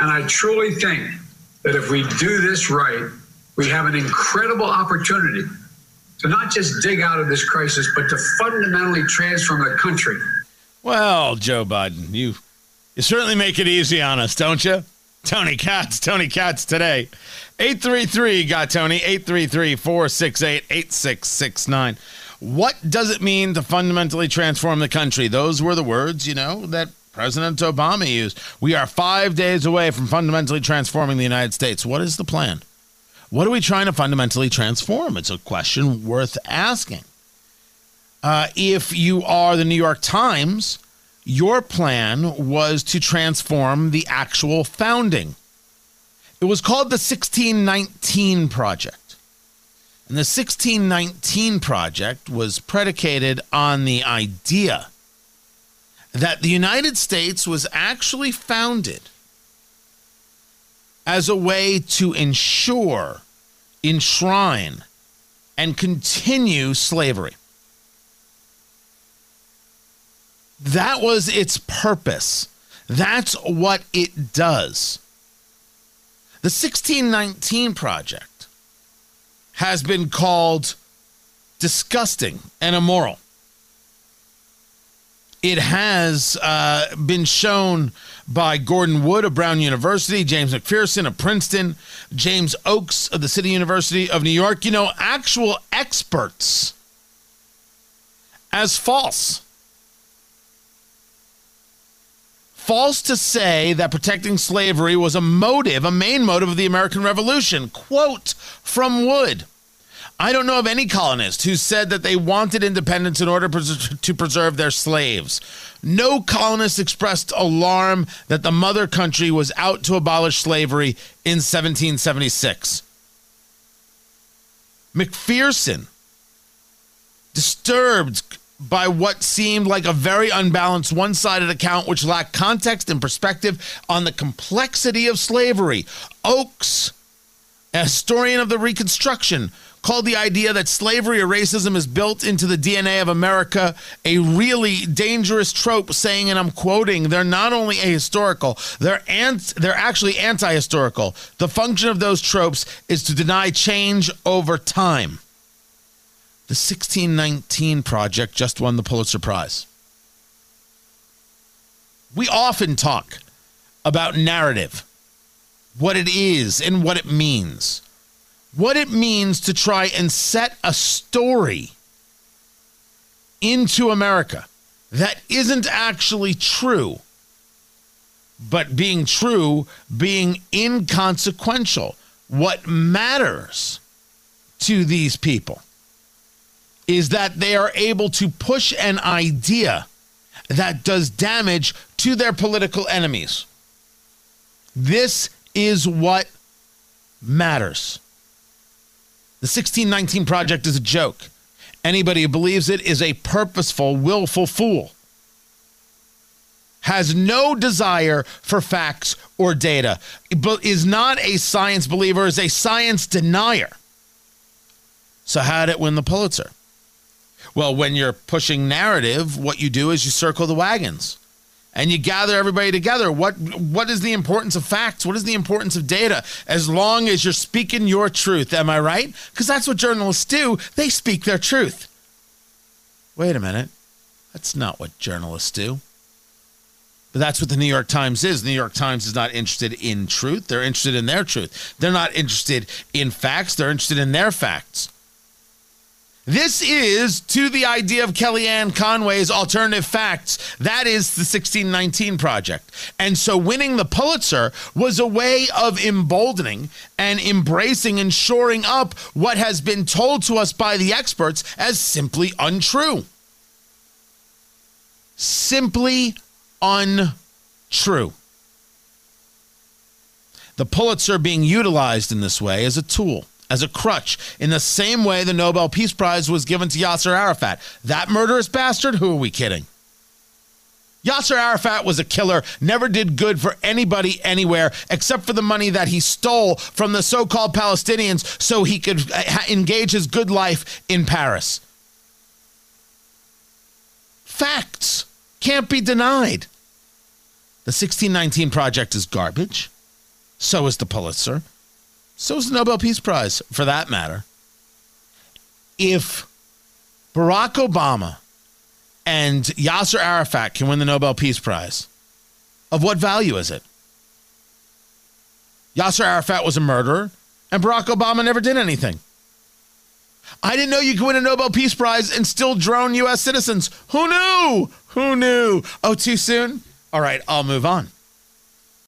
And I truly think that if we do this right, we have an incredible opportunity to not just dig out of this crisis, but to fundamentally transform the country. Well, Joe Biden, you you certainly make it easy on us, don't you? Tony Katz, Tony Katz today. 833 got Tony, 833 468 8669. What does it mean to fundamentally transform the country? Those were the words, you know, that President Obama used. We are five days away from fundamentally transforming the United States. What is the plan? What are we trying to fundamentally transform? It's a question worth asking. Uh, if you are the New York Times, your plan was to transform the actual founding. It was called the 1619 Project. And the 1619 Project was predicated on the idea that the United States was actually founded as a way to ensure, enshrine, and continue slavery. That was its purpose. That's what it does. The 1619 Project has been called disgusting and immoral. It has uh, been shown by Gordon Wood of Brown University, James McPherson of Princeton, James Oakes of the City University of New York, you know, actual experts as false. false to say that protecting slavery was a motive, a main motive of the American Revolution. Quote from Wood. I don't know of any colonist who said that they wanted independence in order to preserve their slaves. No colonist expressed alarm that the mother country was out to abolish slavery in 1776. McPherson, disturbed by what seemed like a very unbalanced one sided account which lacked context and perspective on the complexity of slavery. Oakes, a historian of the Reconstruction, called the idea that slavery or racism is built into the DNA of America a really dangerous trope, saying, and I'm quoting, they're not only ahistorical, they're, ant- they're actually anti historical. The function of those tropes is to deny change over time. The 1619 Project just won the Pulitzer Prize. We often talk about narrative, what it is and what it means. What it means to try and set a story into America that isn't actually true, but being true, being inconsequential. What matters to these people is that they are able to push an idea that does damage to their political enemies. This is what matters. The 1619 Project is a joke. Anybody who believes it is a purposeful, willful fool. Has no desire for facts or data, but is not a science believer, is a science denier. So, how did it win the Pulitzer? Well, when you're pushing narrative, what you do is you circle the wagons and you gather everybody together. What what is the importance of facts? What is the importance of data? As long as you're speaking your truth, am I right? Because that's what journalists do. They speak their truth. Wait a minute. That's not what journalists do. But that's what the New York Times is. The New York Times is not interested in truth. They're interested in their truth. They're not interested in facts. They're interested in their facts. This is to the idea of Kellyanne Conway's alternative facts. That is the 1619 Project. And so winning the Pulitzer was a way of emboldening and embracing and shoring up what has been told to us by the experts as simply untrue. Simply untrue. The Pulitzer being utilized in this way as a tool as a crutch in the same way the Nobel Peace Prize was given to Yasser Arafat. That murderous bastard? Who are we kidding? Yasser Arafat was a killer, never did good for anybody anywhere except for the money that he stole from the so called Palestinians so he could uh, engage his good life in Paris. Facts can't be denied. The 1619 Project is garbage. So is the Pulitzer. So is the Nobel Peace Prize, for that matter. If Barack Obama and Yasser Arafat can win the Nobel Peace Prize, of what value is it? Yasser Arafat was a murderer, and Barack Obama never did anything. I didn't know you could win a Nobel Peace Prize and still drone U.S. citizens. Who knew? Who knew? Oh, too soon? All right, I'll move on.